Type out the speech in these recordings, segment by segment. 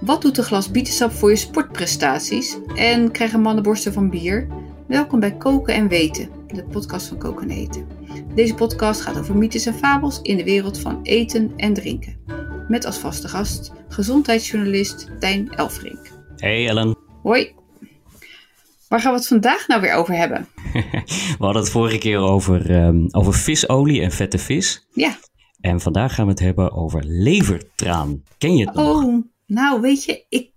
Wat doet een glas bietensap voor je sportprestaties? En krijgen mannen borsten van bier? Welkom bij Koken en Weten, de podcast van Koken en Eten. Deze podcast gaat over mythes en fabels in de wereld van eten en drinken. Met als vaste gast gezondheidsjournalist Tijn Elfrink. Hey Ellen. Hoi. Waar gaan we het vandaag nou weer over hebben? we hadden het vorige keer over, um, over visolie en vette vis. Ja. En vandaag gaan we het hebben over levertraan. Ken je het nog? Nou weet je, ik,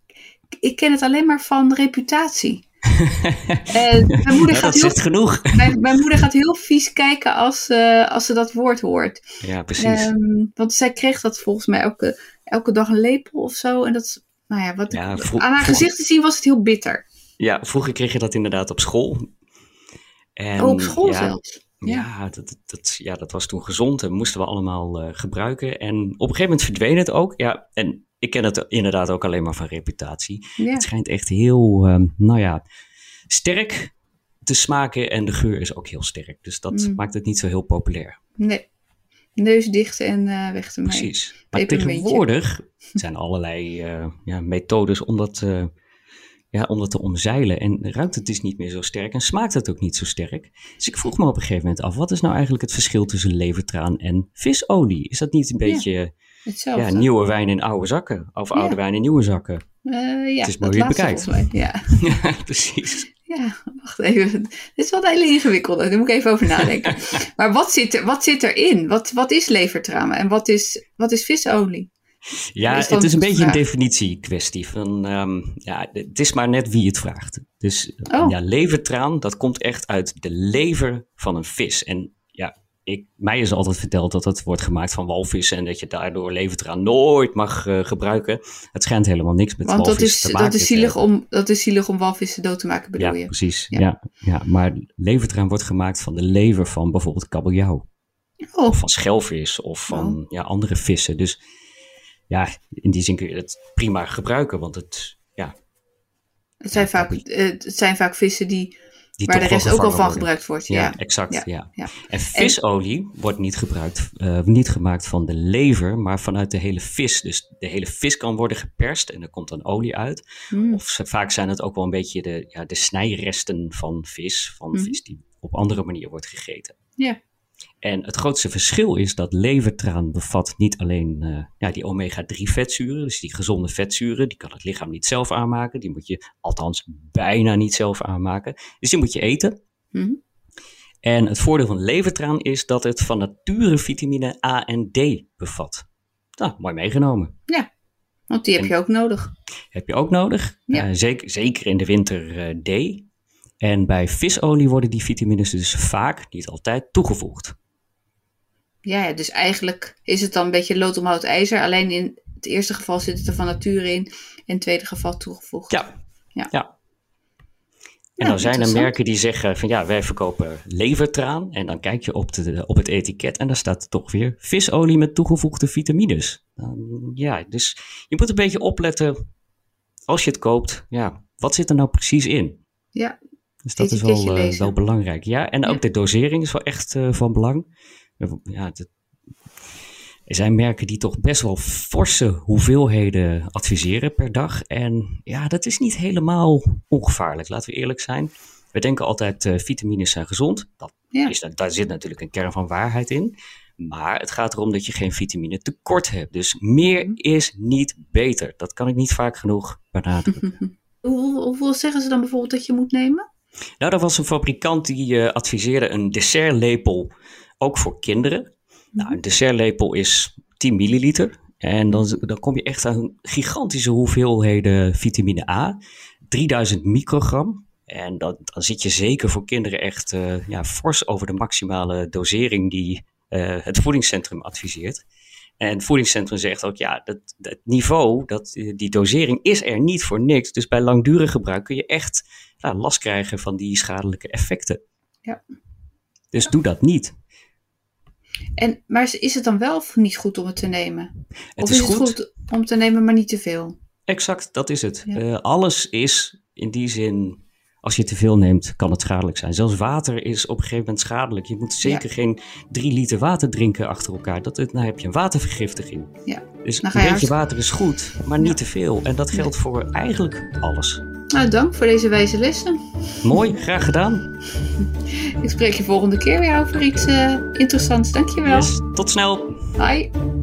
ik ken het alleen maar van reputatie. en mijn moeder gaat heel, genoeg. Mijn, mijn, moeder gaat heel vies kijken als, uh, als ze dat woord hoort. Ja, precies. Um, want zij kreeg dat volgens mij elke, elke dag een lepel of zo. En dat, nou ja, wat, ja, aan haar gezicht te zien was het heel bitter. Ja, vroeger kreeg je dat inderdaad op school. En, oh, op school ja, zelfs? Ja, dat, dat, ja, dat was toen gezond en moesten we allemaal uh, gebruiken. En op een gegeven moment verdween het ook. Ja, en ik ken het inderdaad ook alleen maar van reputatie. Het schijnt echt heel, uh, nou ja, sterk te smaken en de geur is ook heel sterk. Dus dat mm. maakt het niet zo heel populair. Nee, neus dicht en uh, weg ermee. Precies. Maar tegenwoordig zijn allerlei uh, ja, methodes om dat, uh, ja, om dat te omzeilen. En ruikt het dus niet meer zo sterk en smaakt het ook niet zo sterk. Dus ik vroeg me op een gegeven moment af, wat is nou eigenlijk het verschil tussen levertraan en visolie? Is dat niet een beetje ja, nieuwe wijn in oude zakken? Of oude wijn in nieuwe zakken? Uh, ja, het is mooi je bekijkt. Ja. ja, precies. Ja, wacht even. Dit is wel een hele ingewikkelde. Daar moet ik even over nadenken. maar wat zit, er, wat zit erin? Wat, wat is levertraan en wat is, wat is visolie? Ja, is het is een beetje een definitiekwestie. Van, um, ja, het is maar net wie het vraagt. Dus oh. ja, levertraan, dat komt echt uit de lever van een vis. En ja, ik, mij is altijd verteld dat het wordt gemaakt van walvissen en dat je daardoor levertraan nooit mag uh, gebruiken. Het schijnt helemaal niks met Want walvissen te maken. Dat is, zielig om, dat is zielig om walvissen dood te maken, bedoel ja, je? Precies. Ja. ja. Ja, maar levertraan wordt gemaakt van de lever van bijvoorbeeld kabeljauw. Oh. Of van schelvis of van oh. ja, andere vissen. Dus ja, in die zin kun je het prima gebruiken, want het, ja. Het zijn, vaak, het zijn vaak vissen die die waar de rest ook al van gebruikt wordt. Ja, ja exact. Ja, ja. En visolie wordt niet, gebruikt, uh, niet gemaakt van de lever, maar vanuit de hele vis. Dus de hele vis kan worden geperst en er komt dan olie uit. Mm. Of vaak zijn het ook wel een beetje de, ja, de snijresten van vis, van mm. vis die op andere manier wordt gegeten. Ja. En het grootste verschil is dat levertraan bevat niet alleen uh, ja, die omega-3 vetzuren, dus die gezonde vetzuren, die kan het lichaam niet zelf aanmaken. Die moet je althans bijna niet zelf aanmaken. Dus die moet je eten. Mm. En het voordeel van levertraan is dat het van nature vitamine A en D bevat. Nou, mooi meegenomen. Ja, want die heb en je ook nodig. Heb je ook nodig. Ja. Uh, zeker, zeker in de winter uh, D. En bij visolie worden die vitamines dus vaak, niet altijd, toegevoegd. Ja, dus eigenlijk is het dan een beetje lood om hout ijzer. Alleen in het eerste geval zit het er van nature in. In het tweede geval toegevoegd. Ja. ja. ja. En dan zijn er merken die zeggen van ja, wij verkopen levertraan. En dan kijk je op, de, op het etiket en daar staat toch weer visolie met toegevoegde vitamines. ja, dus je moet een beetje opletten als je het koopt. Ja, wat zit er nou precies in? Ja, dus dat is wel, uh, wel belangrijk. Ja, en ook de dosering is wel echt uh, van belang. Ja, het, er zijn merken die toch best wel forse hoeveelheden adviseren per dag. En ja, dat is niet helemaal ongevaarlijk, laten we eerlijk zijn. We denken altijd uh, vitamines zijn gezond. Dat ja. is, daar zit natuurlijk een kern van waarheid in. Maar het gaat erom dat je geen vitamine tekort hebt. Dus meer mhm. is niet beter. Dat kan ik niet vaak genoeg benadrukken. Hoeveel zeggen ze dan bijvoorbeeld dat je moet nemen? Nou, dat was een fabrikant die uh, adviseerde een dessertlepel ook voor kinderen. Nou, een dessertlepel is 10 milliliter. En dan, dan kom je echt aan gigantische hoeveelheden vitamine A. 3000 microgram. En dan, dan zit je zeker voor kinderen echt uh, ja, fors over de maximale dosering die uh, het voedingscentrum adviseert. En het voedingscentrum zegt ook, ja, dat, dat niveau, dat, die dosering is er niet voor niks. Dus bij langdurig gebruik kun je echt last krijgen van die schadelijke effecten. Ja. Dus doe dat niet. En, maar is het dan wel of niet goed om het te nemen? Het of is, is het goed. om te nemen, maar niet te veel? Exact, dat is het. Uh, alles is in die zin als je te veel neemt, kan het schadelijk zijn. Zelfs water is op een gegeven moment schadelijk. Je moet zeker geen drie liter water drinken achter elkaar. Dat, dan heb je een watervergiftiging. Ja. Dus een beetje water is goed, maar niet Ja. te veel. En dat geldt voor eigenlijk alles. Nou, dank voor deze wijze lessen. Mooi, graag gedaan. Ik spreek je volgende keer weer over iets eh, interessants. Dankjewel. Yes, tot snel. Bye.